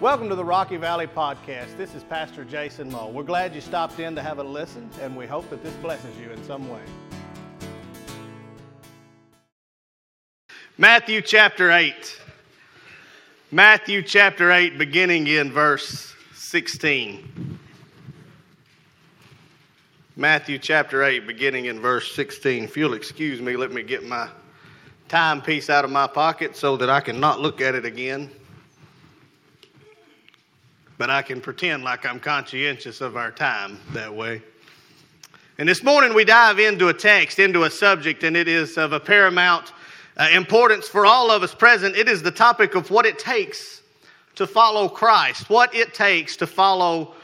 Welcome to the Rocky Valley Podcast. This is Pastor Jason Moe. We're glad you stopped in to have a listen, and we hope that this blesses you in some way. Matthew chapter 8. Matthew chapter 8, beginning in verse 16. Matthew chapter 8, beginning in verse 16. If you'll excuse me, let me get my timepiece out of my pocket so that I can not look at it again. But I can pretend like I'm conscientious of our time that way. And this morning we dive into a text, into a subject, and it is of a paramount uh, importance for all of us present. It is the topic of what it takes to follow Christ, what it takes to follow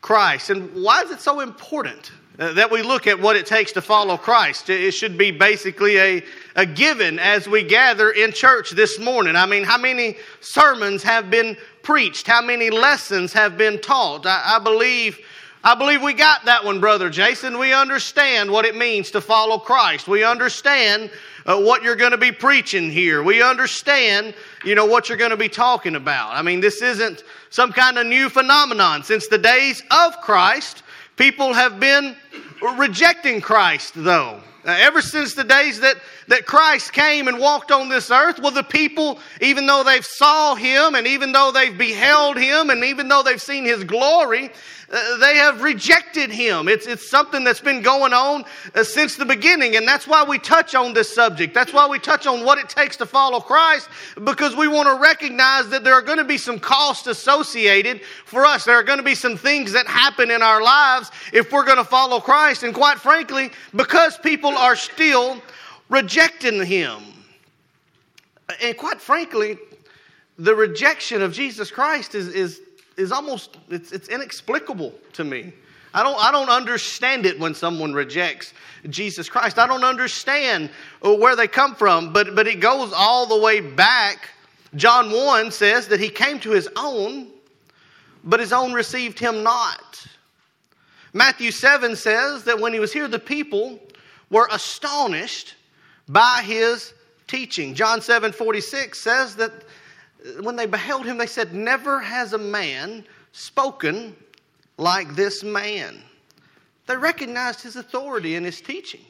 Christ. And why is it so important? Uh, that we look at what it takes to follow Christ. It should be basically a, a given as we gather in church this morning. I mean, how many sermons have been preached? How many lessons have been taught? I, I believe. I believe we got that one, Brother Jason. We understand what it means to follow Christ. We understand uh, what you're going to be preaching here. We understand, you know, what you're going to be talking about. I mean, this isn't some kind of new phenomenon. Since the days of Christ, people have been rejecting Christ, though. Uh, ever since the days that, that Christ came and walked on this earth, well, the people, even though they've saw him and even though they've beheld him and even though they've seen his glory, they have rejected him. It's, it's something that's been going on uh, since the beginning, and that's why we touch on this subject. That's why we touch on what it takes to follow Christ, because we want to recognize that there are going to be some costs associated for us. There are going to be some things that happen in our lives if we're going to follow Christ, and quite frankly, because people are still rejecting him. And quite frankly, the rejection of Jesus Christ is, is is almost it's, it's inexplicable to me. I don't, I don't understand it when someone rejects Jesus Christ. I don't understand where they come from, but, but it goes all the way back. John 1 says that he came to his own, but his own received him not. Matthew 7 says that when he was here, the people were astonished by his teaching. John 7 46 says that when they beheld him, they said, Never has a man spoken like this man. They recognized his authority and his teaching.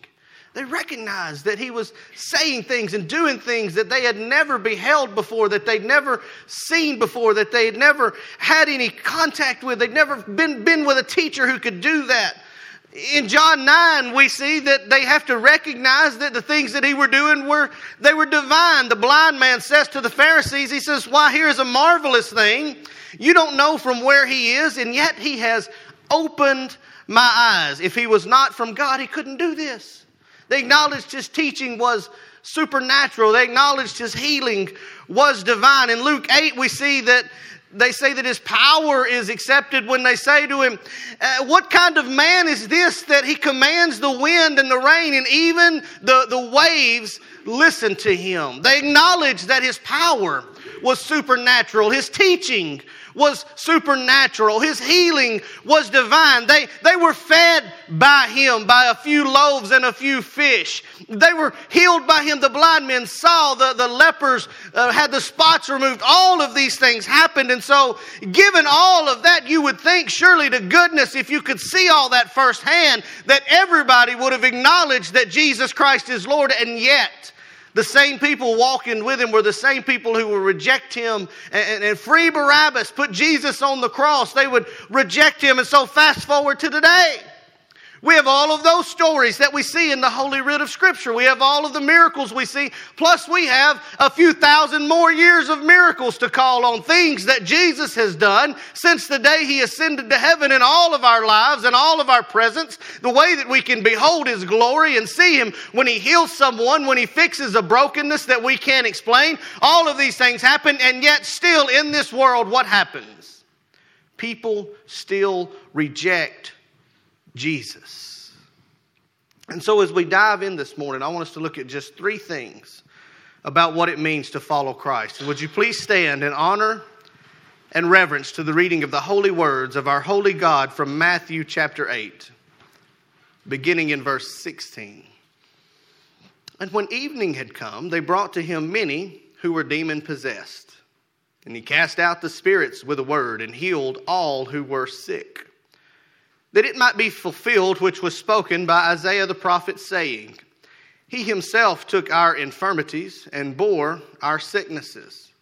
They recognized that he was saying things and doing things that they had never beheld before, that they'd never seen before, that they had never had any contact with. They'd never been, been with a teacher who could do that. In John 9, we see that they have to recognize that the things that he were doing were, they were divine. The blind man says to the Pharisees, he says, why, here's a marvelous thing. You don't know from where he is, and yet he has opened my eyes. If he was not from God, he couldn't do this. They acknowledged his teaching was supernatural. They acknowledged his healing was divine. In Luke 8, we see that they say that his power is accepted when they say to him, uh, What kind of man is this that he commands the wind and the rain and even the, the waves listen to him? They acknowledge that his power was supernatural, his teaching was supernatural. His healing was divine. They, they were fed by him by a few loaves and a few fish. They were healed by him. The blind men saw, the, the lepers uh, had the spots removed. All of these things happened. And so, given all of that, you would think surely to goodness, if you could see all that firsthand, that everybody would have acknowledged that Jesus Christ is Lord. And yet, the same people walking with him were the same people who would reject him and, and, free Barabbas, put Jesus on the cross. They would reject him. And so, fast forward to today. We have all of those stories that we see in the Holy Writ of Scripture. We have all of the miracles we see. Plus, we have a few thousand more years of miracles to call on. Things that Jesus has done since the day He ascended to heaven in all of our lives and all of our presence. The way that we can behold His glory and see Him when He heals someone, when He fixes a brokenness that we can't explain. All of these things happen, and yet, still in this world, what happens? People still reject Jesus. And so, as we dive in this morning, I want us to look at just three things about what it means to follow Christ. And would you please stand in honor and reverence to the reading of the holy words of our holy God from Matthew chapter 8, beginning in verse 16. And when evening had come, they brought to him many who were demon possessed. And he cast out the spirits with a word and healed all who were sick. That it might be fulfilled which was spoken by Isaiah the prophet, saying, He himself took our infirmities and bore our sicknesses.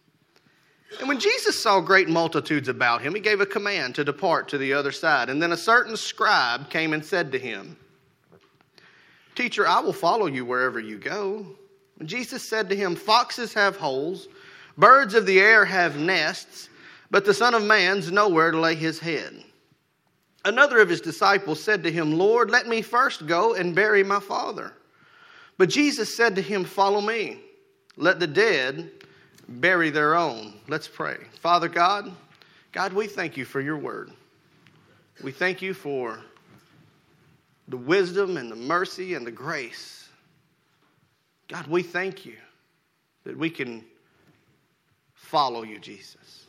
And when Jesus saw great multitudes about him, he gave a command to depart to the other side. And then a certain scribe came and said to him, Teacher, I will follow you wherever you go. And Jesus said to him, Foxes have holes Birds of the air have nests, but the Son of Man's nowhere to lay his head. Another of his disciples said to him, Lord, let me first go and bury my father. But Jesus said to him, Follow me. Let the dead bury their own. Let's pray. Father God, God, we thank you for your word. We thank you for the wisdom and the mercy and the grace. God, we thank you that we can follow you, Jesus.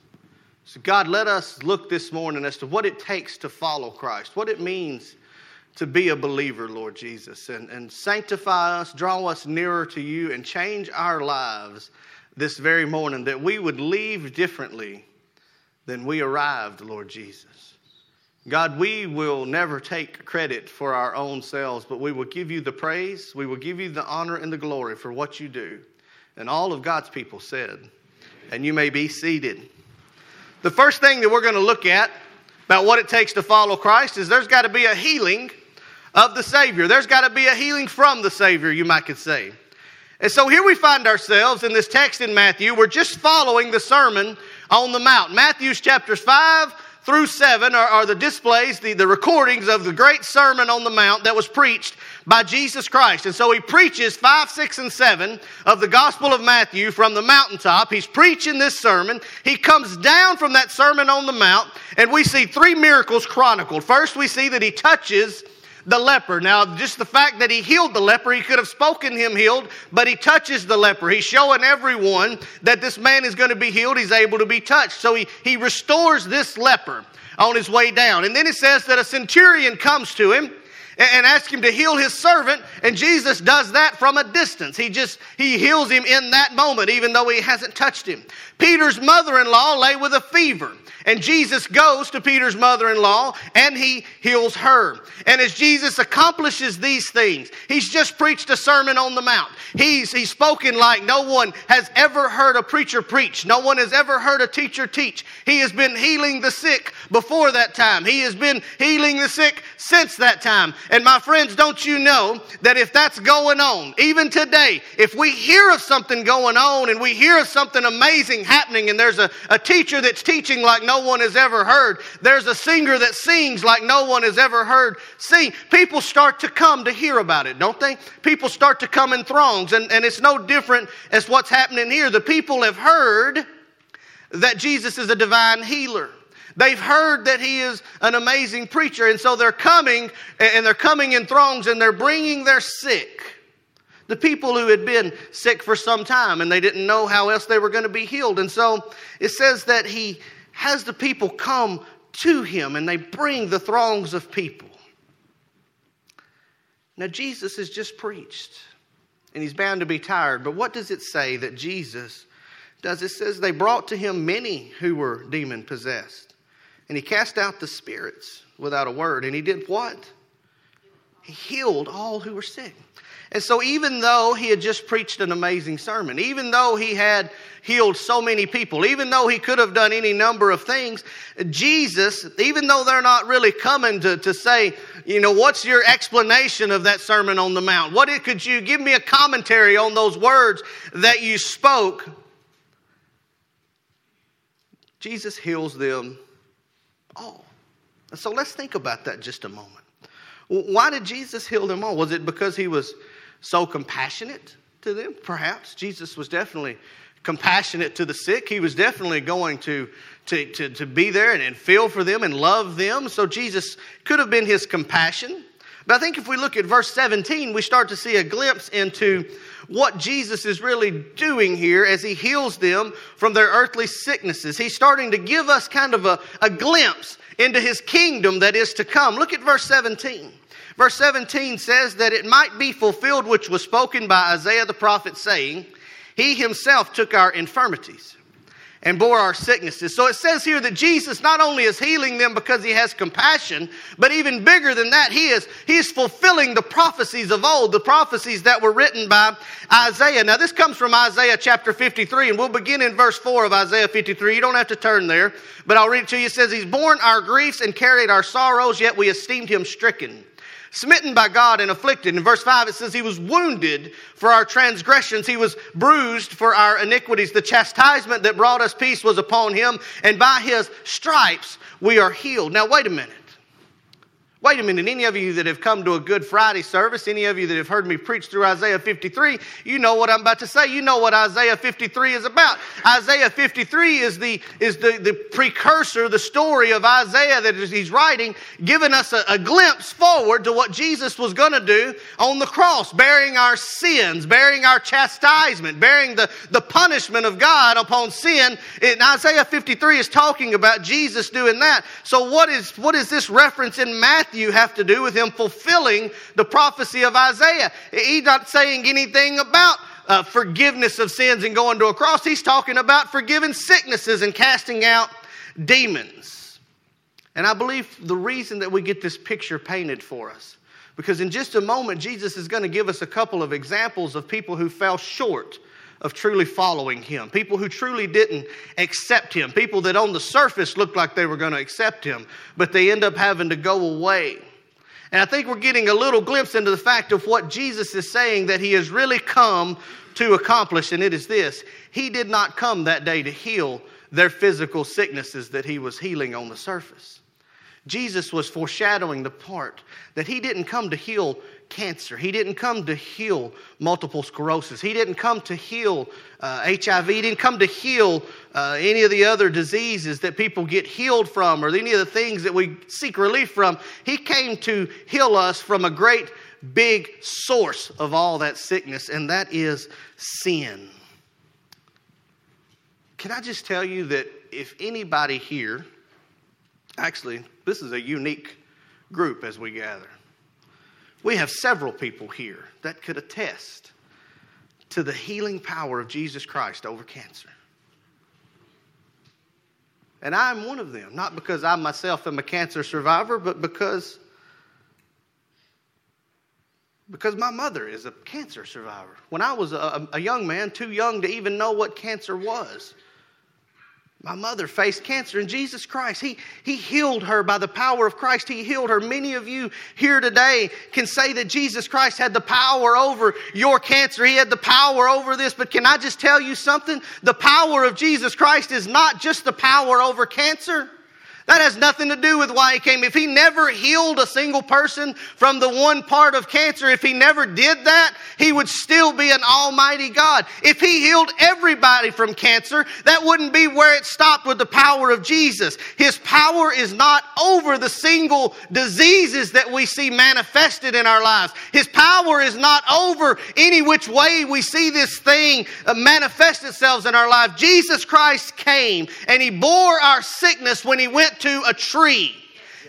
So, God, let us look this morning as to what it takes to follow Christ, what it means to be a believer, Lord Jesus, and, and sanctify us, draw us nearer to you, and change our lives this very morning, that we would leave differently than we arrived, Lord Jesus. God, we will never take credit for our own selves, but we will give you the praise, we will give you the honor and the glory for what you do. And all of God's people said, and you may be seated. The first thing that we're going to look at about what it takes to follow Christ is there's got to be a healing of the Savior. There's got to be a healing from the Savior, you might could say. And so here we find ourselves in this text in Matthew. We're just following the Sermon on the Mount. Matthew's chapters 5 through 7 are, are, the displays, the, the recordings of the great Sermon on the Mount that was preached by Jesus Christ. And so he preaches 5, 6, and 7 of the Gospel of Matthew from the mountaintop. He's preaching this sermon. He comes down from that Sermon on the Mount, and we see three miracles chronicled. First, we see that he touches the leper. Now, just the fact that he healed the leper, he could have spoken him healed, but he touches the leper. He's showing everyone that this man is going to be healed. He's able to be touched. So he, he restores this leper on his way down. And then it says that a centurion comes to him and ask him to heal his servant and jesus does that from a distance he just he heals him in that moment even though he hasn't touched him peter's mother-in-law lay with a fever and Jesus goes to Peter's mother in law and he heals her. And as Jesus accomplishes these things, he's just preached a sermon on the mount. He's, he's spoken like no one has ever heard a preacher preach, no one has ever heard a teacher teach. He has been healing the sick before that time, he has been healing the sick since that time. And my friends, don't you know that if that's going on, even today, if we hear of something going on and we hear of something amazing happening and there's a, a teacher that's teaching like no one has ever heard. There's a singer that sings like no one has ever heard sing. People start to come to hear about it, don't they? People start to come in throngs, and, and it's no different as what's happening here. The people have heard that Jesus is a divine healer. They've heard that he is an amazing preacher, and so they're coming, and they're coming in throngs, and they're bringing their sick. The people who had been sick for some time, and they didn't know how else they were going to be healed. And so it says that he has the people come to him and they bring the throngs of people. Now, Jesus has just preached and he's bound to be tired, but what does it say that Jesus does? It says they brought to him many who were demon possessed and he cast out the spirits without a word. And he did what? He healed all who were sick. And so, even though he had just preached an amazing sermon, even though he had healed so many people, even though he could have done any number of things, Jesus, even though they're not really coming to, to say, you know, what's your explanation of that Sermon on the Mount? What could you give me a commentary on those words that you spoke? Jesus heals them all. And so let's think about that just a moment. Why did Jesus heal them all? Was it because he was so compassionate to them? Perhaps. Jesus was definitely compassionate to the sick. He was definitely going to, to, to, to be there and, and feel for them and love them. So Jesus could have been his compassion. But I think if we look at verse 17, we start to see a glimpse into what Jesus is really doing here as he heals them from their earthly sicknesses. He's starting to give us kind of a, a glimpse into his kingdom that is to come. Look at verse 17. Verse 17 says that it might be fulfilled which was spoken by Isaiah the prophet, saying, He himself took our infirmities and bore our sicknesses. So it says here that Jesus not only is healing them because he has compassion, but even bigger than that, he is, he is fulfilling the prophecies of old, the prophecies that were written by Isaiah. Now, this comes from Isaiah chapter 53, and we'll begin in verse 4 of Isaiah 53. You don't have to turn there, but I'll read it to you. It says, He's borne our griefs and carried our sorrows, yet we esteemed him stricken smitten by God and afflicted. In verse 5, it says, He was wounded for our transgressions, He was bruised for our iniquities. The chastisement that brought us peace was upon Him, and by His stripes we are healed. Now, wait a minute. Wait a minute, any of you that have come to a Good Friday service, any of you that have heard me preach through Isaiah 53, you know what I'm about to say. You know what Isaiah 53 is about. Isaiah 53 is the, is the, the precursor, the story of Isaiah that he's writing, giving us a, a glimpse forward to what Jesus was going to do on the cross, bearing our sins, bearing our chastisement, bearing the, the punishment of God upon sin. And Isaiah 53 is talking about Jesus doing that. So what is, what is this reference in Matthew? Matthew have to do with him fulfilling the prophecy of Isaiah. He's not saying anything about uh, forgiveness of sins and going to a cross. He's talking about forgiving sicknesses and casting out demons. And I believe the reason that we get this picture painted for us, because in just a moment, Jesus is going to give us a couple of examples of people who fell short of truly following him. People who truly didn't accept him. People that on the surface looked like they were going to accept him, but they end up having to go away. And I think we're getting a little glimpse into the fact of what Jesus is saying that he has really come to accomplish, and it is this He did not come that day to heal their physical sicknesses that he was healing on the surface. Jesus was foreshadowing the part that he didn't come to heal cancer. He didn't come to heal multiple sclerosis. He didn't come to heal uh, HIV. He didn't come to heal uh, any of the other diseases that people get healed from or any of the things that we seek relief from. He came to heal us from a great big source of all that sickness, and that is sin. Can I just tell you that if anybody here, actually, this is a unique group as we gather. We have several people here that could attest to the healing power of Jesus Christ over cancer. And I'm one of them, not because I myself am a cancer survivor, but because because my mother is a cancer survivor. When I was a, a young man, too young to even know what cancer was, my mother faced cancer, and Jesus Christ, he, he healed her by the power of Christ. He healed her. Many of you here today can say that Jesus Christ had the power over your cancer. He had the power over this. But can I just tell you something? The power of Jesus Christ is not just the power over cancer. That has nothing to do with why he came. If he never healed a single person from the one part of cancer, if he never did that, he would still be an almighty God. If he healed everybody from cancer, that wouldn't be where it stopped with the power of Jesus. His power is not over the single diseases that we see manifested in our lives. His power is not over any which way we see this thing uh, manifest itself in our life. Jesus Christ came and he bore our sickness when he went to a tree.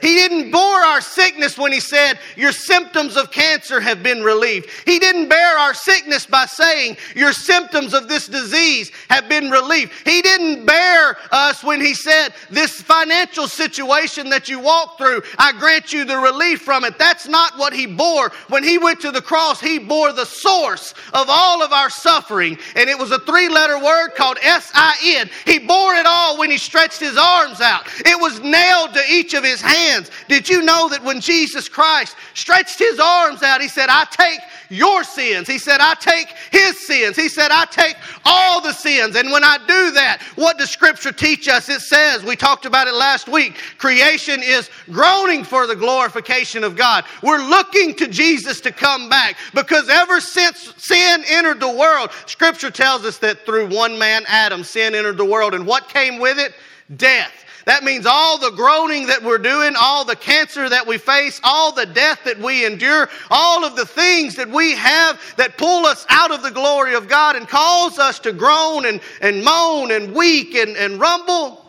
He didn't bore our sickness when he said, Your symptoms of cancer have been relieved. He didn't bear our sickness by saying, Your symptoms of this disease have been relieved. He didn't bear us when he said, This financial situation that you walk through, I grant you the relief from it. That's not what he bore. When he went to the cross, he bore the source of all of our suffering. And it was a three letter word called S I N. He bore it all when he stretched his arms out. It was nailed to each of his hands sins. Did you know that when Jesus Christ stretched his arms out, he said, I take your sins. He said, I take his sins. He said, I take all the sins. And when I do that, what does Scripture teach us? It says, we talked about it last week, creation is groaning for the glorification of God. We're looking to Jesus to come back because ever since sin entered the world, Scripture tells us that through one man, Adam, sin entered the world. And what came with it? Death. That means all the groaning that we're doing, all the cancer that we face, all the death that we endure, all of the things that we have that pull us out of the glory of God and cause us to groan and, and moan and weak and, and rumble,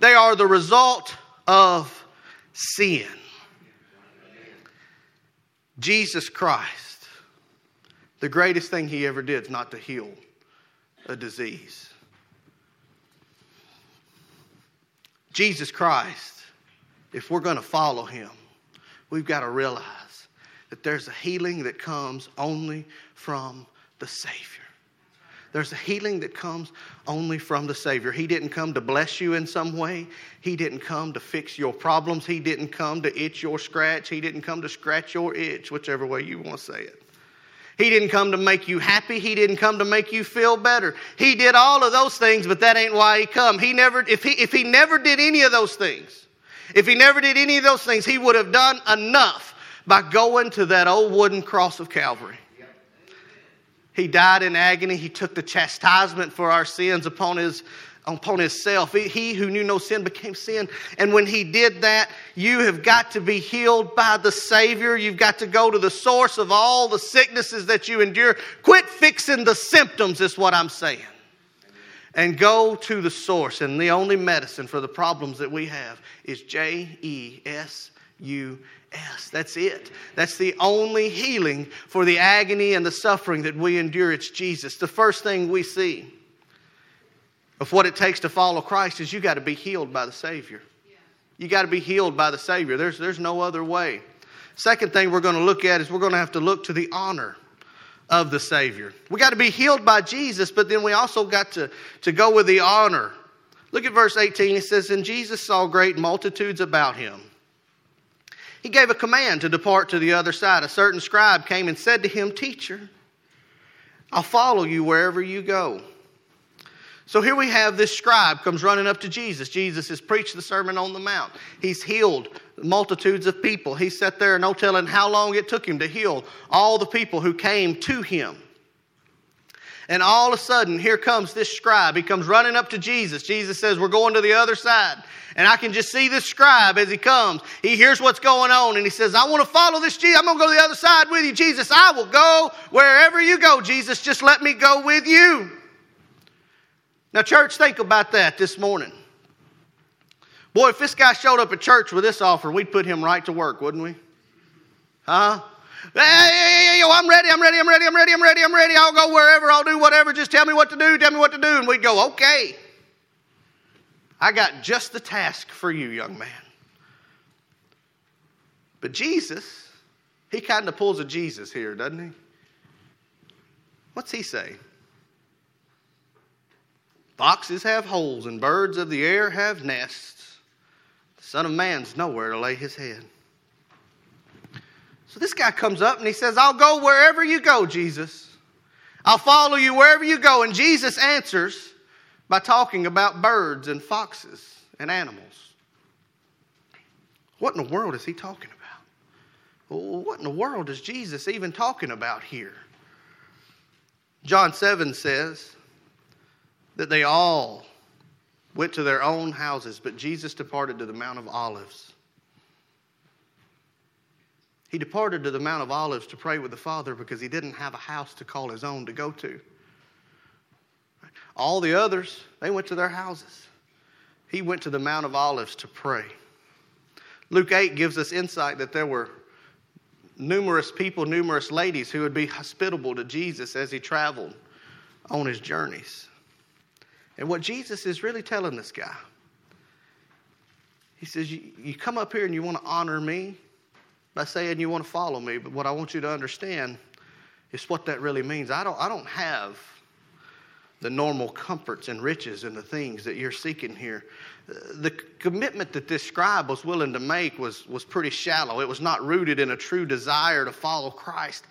they are the result of sin. Jesus Christ, the greatest thing he ever did is not to heal a disease. Jesus Christ, if we're going to follow him, we've got to realize that there's a healing that comes only from the Savior. There's a healing that comes only from the Savior. He didn't come to bless you in some way. He didn't come to fix your problems. He didn't come to itch your scratch. He didn't come to scratch your itch, whichever way you want to say it. He didn't come to make you happy. He didn't come to make you feel better. He did all of those things, but that ain't why he come. He never, if he, if he never did any of those things, if he never did any of those things, he would have done enough by going to that old wooden cross of Calvary. He died in agony. He took the chastisement for our sins upon his upon himself. He who knew no sin became sin. And when he did that, you have got to be healed by the Savior. You've got to go to the source of all the sicknesses that you endure. Quit fixing the symptoms, is what I'm saying. And go to the source. And the only medicine for the problems that we have is J E S U S. That's it. That's the only healing for the agony and the suffering that we endure. It's Jesus. The first thing we see of what it takes to follow Christ is you got to be healed by the Savior. You got to be healed by the Savior. There's, there's no other way. Second thing we're going to look at is we're going to have to look to the honor of the Savior. We got to be healed by Jesus, but then we also got to, to go with the honor. Look at verse 18. It says, And Jesus saw great multitudes about him he gave a command to depart to the other side. A certain scribe came and said to him, Teacher, I'll follow you wherever you go. So here we have this scribe comes running up to Jesus. Jesus has preached the Sermon on the Mount. He's healed multitudes of people. He sat there, no telling how long it took him to heal all the people who came to him. And all of a sudden, here comes this scribe. He comes running up to Jesus. Jesus says, We're going to the other side. And I can just see this scribe as he comes. He hears what's going on and he says, I want to follow this Jesus. I'm going to go to the other side with you, Jesus. I will go wherever you go, Jesus. Just let me go with you. Now, church, think about that this morning. Boy, if this guy showed up at church with this offer, we'd put him right to work, wouldn't we? Huh? Hey, hey, hey, yo, I'm ready, I'm ready, I'm ready, I'm ready, I'm ready, I'm ready. I'll go wherever, I'll do whatever. Just tell me what to do, tell me what to do. And we'd go, okay. I got just the task for you, young man. But Jesus, he kind of pulls a Jesus here, doesn't he? What's he say? Foxes have holes and birds of the air have nests. The Son of Man's nowhere to lay his head. So this guy comes up and he says, I'll go wherever you go, Jesus. I'll follow you wherever you go. And Jesus answers by talking about birds and foxes and animals. What in the world is he talking about? What in the world is Jesus even talking about here? John 7 says that they all went to their own houses, but Jesus departed to the Mount of Olives. He departed to the Mount of Olives to pray with the Father because he didn't have a house to call his own to go to. All the others, they went to their houses. He went to the Mount of Olives to pray. Luke 8 gives us insight that there were numerous people, numerous ladies who would be hospitable to Jesus as he traveled on his journeys. And what Jesus is really telling this guy, he says, You come up here and you want to honor me, by saying you want to follow me, but what I want you to understand is what that really means. I don't, I don't have the normal comforts and riches and the things that you're seeking here. The commitment that this scribe was willing to make was, was pretty shallow. It was not rooted in a true desire to follow Christ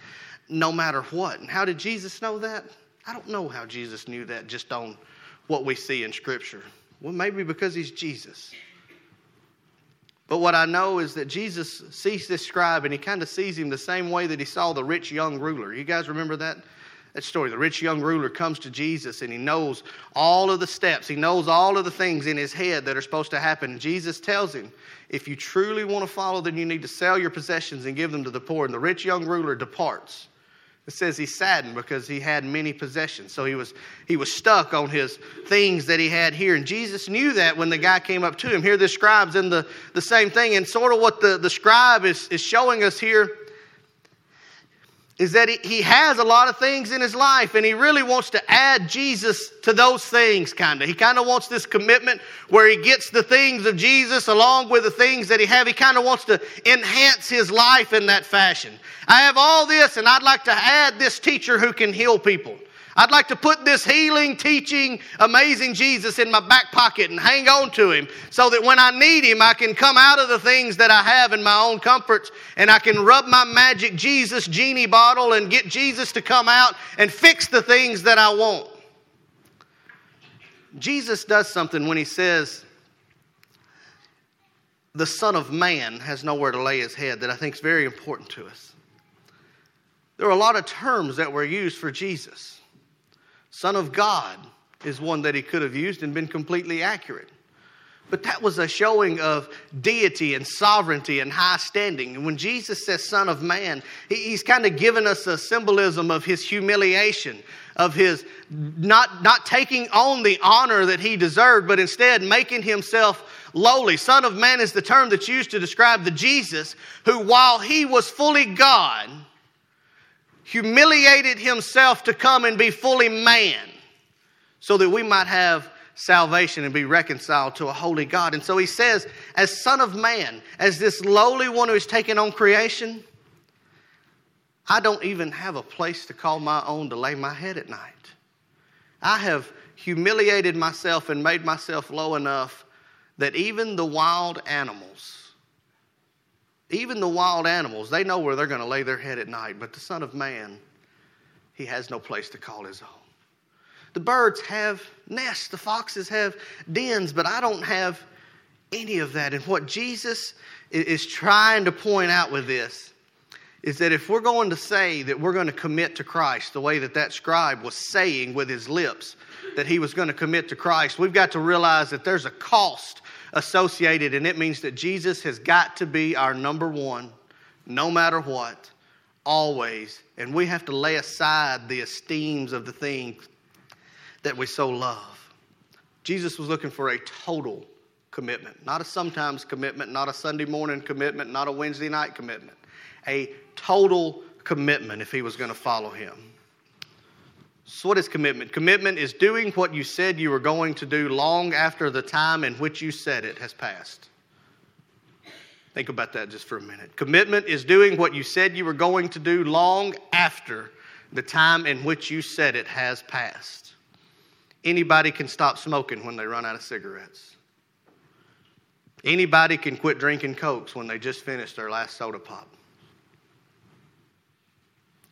no matter what. And how did Jesus know that? I don't know how Jesus knew that just on what we see in Scripture. Well, maybe because he's Jesus. But what I know is that Jesus sees this scribe and he kind of sees him the same way that he saw the rich young ruler. You guys remember that? That story. The rich young ruler comes to Jesus and he knows all of the steps. He knows all of the things in his head that are supposed to happen. And Jesus tells him, if you truly want to follow, then you need to sell your possessions and give them to the poor. And the rich young ruler departs. It says he's saddened because he had many possessions. So he was, he was stuck on his things that he had here. And Jesus knew that when the guy came up to him. Here, the scribe's in the, the same thing. And sort of what the, the scribe is, is showing us here is that he has a lot of things in his life and he really wants to add Jesus to those things, kind of. He kind of wants this commitment where he gets the things of Jesus along with the things that he have. He kind of wants to enhance his life in that fashion. I have all this and I'd like to add this teacher who can heal people. I'd like to put this healing, teaching, amazing Jesus in my back pocket and hang on to him so that when I need him, I can come out of the things that I have in my own comforts and I can rub my magic Jesus genie bottle and get Jesus to come out and fix the things that I want. Jesus does something when he says, the Son of Man has nowhere to lay his head that I think is very important to us. There are a lot of terms that were used for Jesus. Son of God is one that he could have used and been completely accurate. But that was a showing of deity and sovereignty and high standing. And when Jesus says Son of Man, he's kind of given us a symbolism of his humiliation, of his not, not taking on the honor that he deserved, but instead making himself lowly. Son of Man is the term that's used to describe the Jesus who, while he was fully God, humiliated himself to come and be fully man so that we might have salvation and be reconciled to a holy God. And so he says, as Son of Man, as this lowly one who has taken on creation, I don't even have a place to call my own to lay my head at night. I have humiliated myself and made myself low enough that even the wild animals even the wild animals, they know where they're going to lay their head at night, but the Son of Man, he has no place to call his own. The birds have nests, the foxes have dens, but I don't have any of that. And what Jesus is trying to point out with this is that if we're going to say that we're going to commit to Christ the way that that scribe was saying with his lips that he was going to commit to Christ, we've got to realize that there's a cost associated, and it means that Jesus has got to be our number one, no matter what, always. And we have to lay aside the esteems of the things that we so love. Jesus was looking for a total commitment, not a sometimes commitment, not a Sunday morning commitment, not a Wednesday night commitment, a total commitment if he was going to follow him. So, what is commitment? Commitment is doing what you said you were going to do long after the time in which you said it has passed. Think about that just for a minute. Commitment is doing what you said you were going to do long after the time in which you said it has passed. Anybody can stop smoking when they run out of cigarettes. Anybody can quit drinking Cokes when they just finished their last soda pop.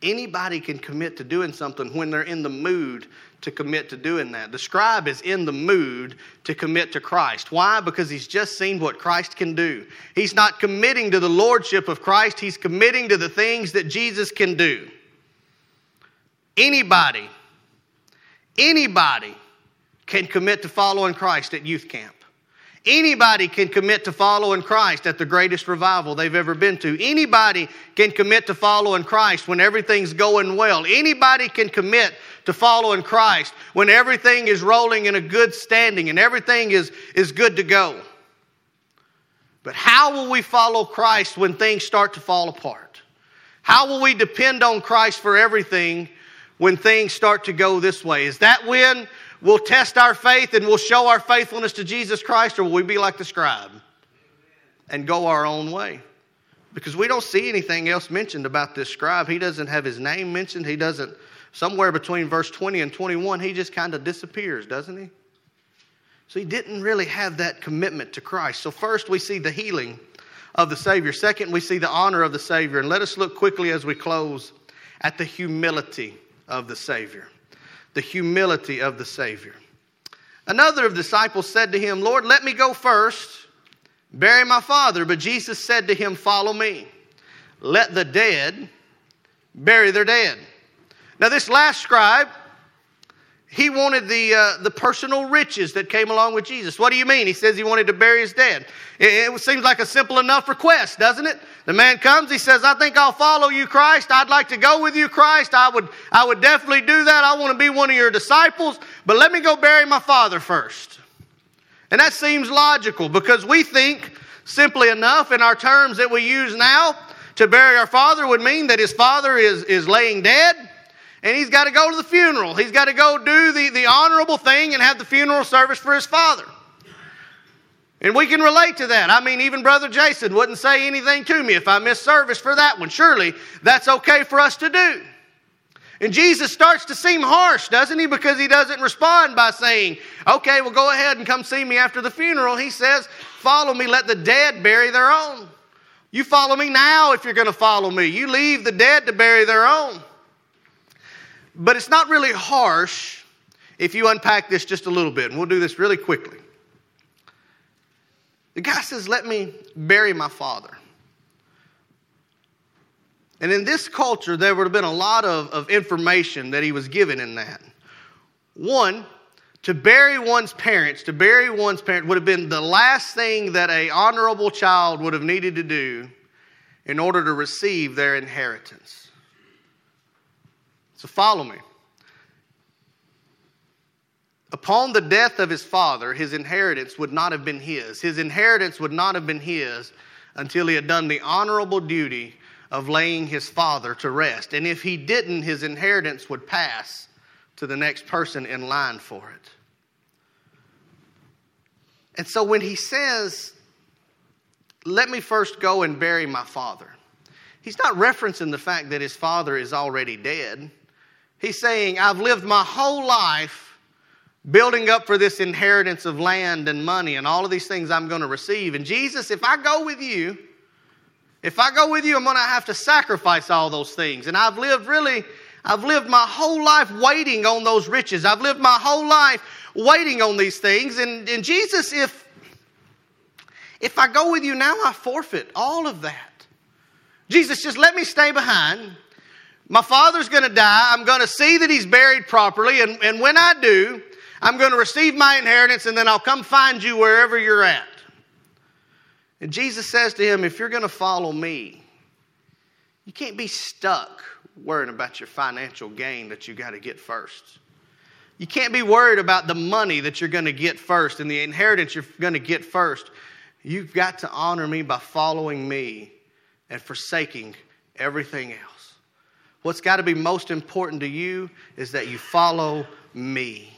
Anybody can commit to doing something when they're in the mood to commit to doing that. The scribe is in the mood to commit to Christ. Why? Because he's just seen what Christ can do. He's not committing to the lordship of Christ, he's committing to the things that Jesus can do. Anybody, anybody can commit to following Christ at youth camp. Anybody can commit to following Christ at the greatest revival they've ever been to. Anybody can commit to following Christ when everything's going well. Anybody can commit to following Christ when everything is rolling in a good standing and everything is, is good to go. But how will we follow Christ when things start to fall apart? How will we depend on Christ for everything when things start to go this way? Is that when we'll test our faith and we'll show our faithfulness to Jesus Christ, or will we be like the scribe and go our own way? Because we don't see anything else mentioned about this scribe. He doesn't have his name mentioned. He doesn't, somewhere between verse 20 and 21, he just kind of disappears, doesn't he? So he didn't really have that commitment to Christ. So, first, we see the healing of the Savior. Second, we see the honor of the Savior. And let us look quickly as we close at the humility of the Savior the humility of the Savior. Another of the disciples said to him, Lord, let me go first, bury my father. But Jesus said to him, Follow me. Let the dead bury their dead. Now, this last scribe he wanted the, uh, the personal riches that came along with Jesus. What do you mean? He says he wanted to bury his dead. It, it, seems like a simple enough request, doesn't it? The man comes, he says, I think I'll follow you, Christ. I'd like to go with you, Christ. I would, I would definitely do that. I want to be one of your disciples, but let me go bury my father first. And that seems logical because we think, simply enough, in our terms that we use now, to bury our father would mean that his father is, is laying dead and he's got to go to the funeral. He's got to go do the, the honorable thing and have the funeral service for his father. And we can relate to that. I mean, even Brother Jason wouldn't say anything to me if I missed service for that one. Surely that's okay for us to do. And Jesus starts to seem harsh, doesn't he? Because he doesn't respond by saying, Okay, well, go ahead and come see me after the funeral. He says, Follow me, let the dead bury their own. You follow me now if you're going to follow me. You leave the dead to bury their own. But it's not really harsh if you unpack this just a little bit, and we'll do this really quickly. The guy says, Let me bury my father. And in this culture, there would have been a lot of, of information that he was given in that. One, to bury one's parents, to bury one's parents would have been the last thing that a honorable child would have needed to do in order to receive their inheritance. So follow me. Upon the death of his father, his inheritance would not have been his. His inheritance would not have been his until he had done the honorable duty of laying his father to rest. And if he didn't, his inheritance would pass to the next person in line for it. And so when he says, Let me first go and bury my father, he's not referencing the fact that his father is already dead. He's saying, I've lived my whole life building up for this inheritance of land and money and all of these things I'm going to receive. And Jesus, if I go with you, if I go with you, I'm going to have to sacrifice all those things. And I've lived really, I've lived my whole life waiting on those riches. I've lived my whole life waiting on these things. And, and Jesus, if, if I go with you now, I forfeit all of that. Jesus, just let me stay behind. My father's going to die. I'm going to see that he's buried properly. And, and when I do, I'm going to receive my inheritance and then I'll come find you wherever you're at. And Jesus says to him, If you're going to follow me, you can't be stuck worrying about your financial gain that you got to get first. You can't be worried about the money that you're going to get first and the inheritance you're going to get first. You've got to honor me by following me and forsaking everything else. What's got to be most important to you is that you follow me.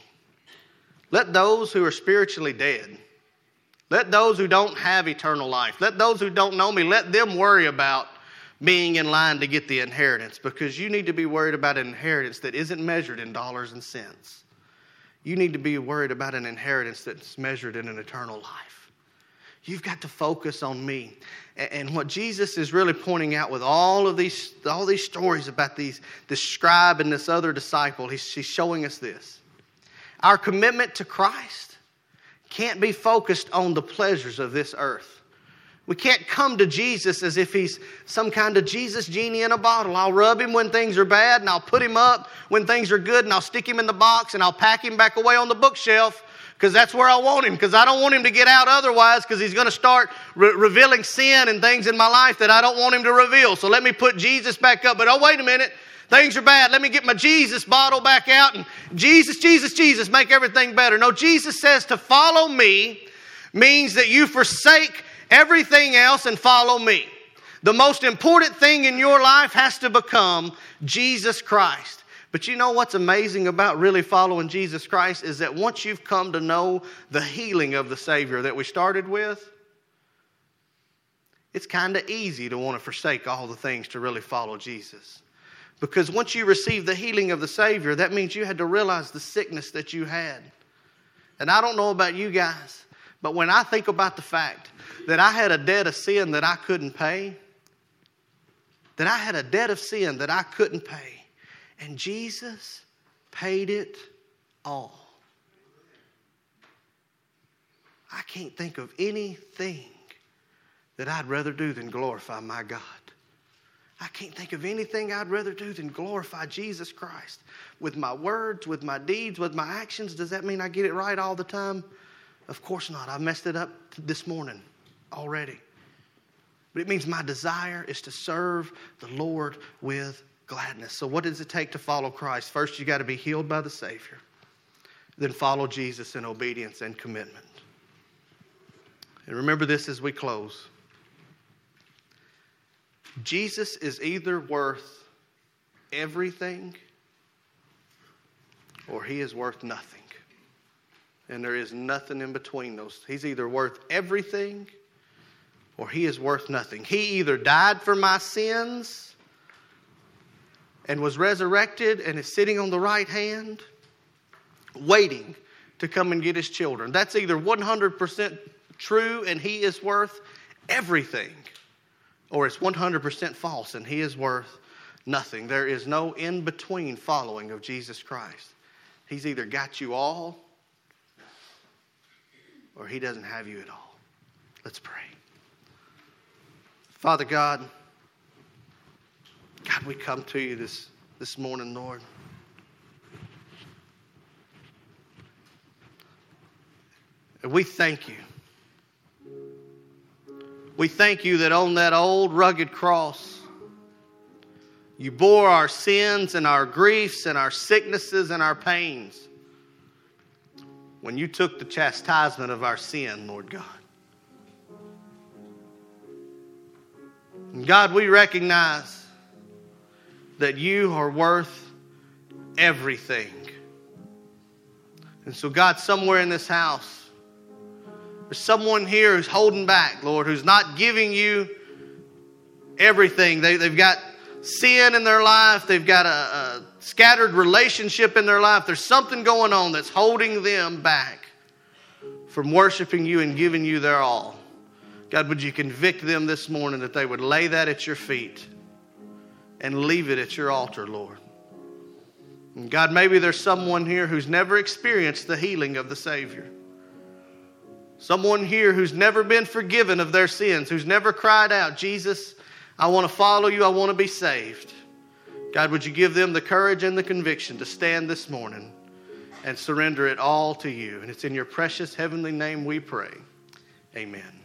Let those who are spiritually dead let those who don't have eternal life, let those who don't know me, let them worry about being in line to get the inheritance because you need to be worried about an inheritance that isn't measured in dollars and cents. You need to be worried about an inheritance that's measured in an eternal life. You've got to focus on me. And what Jesus is really pointing out with all of these, all these stories about these, this scribe and this other disciple, he's, he's showing us this. Our commitment to Christ can't be focused on the pleasures of this earth. We can't come to Jesus as if he's some kind of Jesus genie in a bottle. I'll rub him when things are bad, and I'll put him up when things are good, and I'll stick him in the box, and I'll pack him back away on the bookshelf because that's where I want him, because I don't want him to get out otherwise, because he's going to start re- revealing sin and things in my life that I don't want him to reveal. So let me put Jesus back up. But oh, wait a minute. Things are bad. Let me get my Jesus bottle back out and Jesus, Jesus, Jesus, make everything better. No, Jesus says to follow me means that you forsake everything else and follow me. The most important thing in your life has to become Jesus Christ. But you know what's amazing about really following Jesus Christ is that once you've come to know the healing of the Savior that we started with, it's kind of easy to want to forsake all the things to really follow Jesus. Because once you receive the healing of the Savior, that means you had to realize the sickness that you had. And I don't know about you guys, but when I think about the fact that I had a debt of sin that I couldn't pay, that I had a debt of sin that I couldn't pay, and Jesus paid it all. I can't think of anything that I'd rather do than glorify my God. I can't think of anything I'd rather do than glorify Jesus Christ with my words, with my deeds, with my actions. Does that mean I get it right all the time? Of course not. I messed it up this morning already. But it means my desire is to serve the Lord with gladness. So, what does it take to follow Christ? First, you got to be healed by the Savior, then, follow Jesus in obedience and commitment. And remember this as we close Jesus is either worth everything or he is worth nothing. And there is nothing in between those. He's either worth everything or he is worth nothing. He either died for my sins and was resurrected and is sitting on the right hand, waiting to come and get his children. That's either 100% true and he is worth everything, or it's 100% false and he is worth nothing. There is no in between following of Jesus Christ. He's either got you all or he doesn't have you at all. Let's pray. Father God, God, we come to you this, this morning, Lord. And we thank you. We thank you that on that old rugged cross, you bore our sins and our griefs and our sicknesses and our pains when you took the chastisement of our sin, Lord God. And God, we recognize that you are worth everything. And so, God, somewhere in this house, there's someone here who's holding back, Lord, who's not giving you everything. They, they've got sin in their life, they've got a, a scattered relationship in their life. There's something going on that's holding them back from worshiping you and giving you their all. God, would you convict them this morning that they would lay that at your feet and leave it at your altar, Lord? And God, maybe there's someone here who's never experienced the healing of the Savior. Someone here who's never been forgiven of their sins, who's never cried out, Jesus, I want to follow you, I want to be saved. God, would you give them the courage and the conviction to stand this morning and surrender it all to you? And it's in your precious heavenly name we pray. Amen.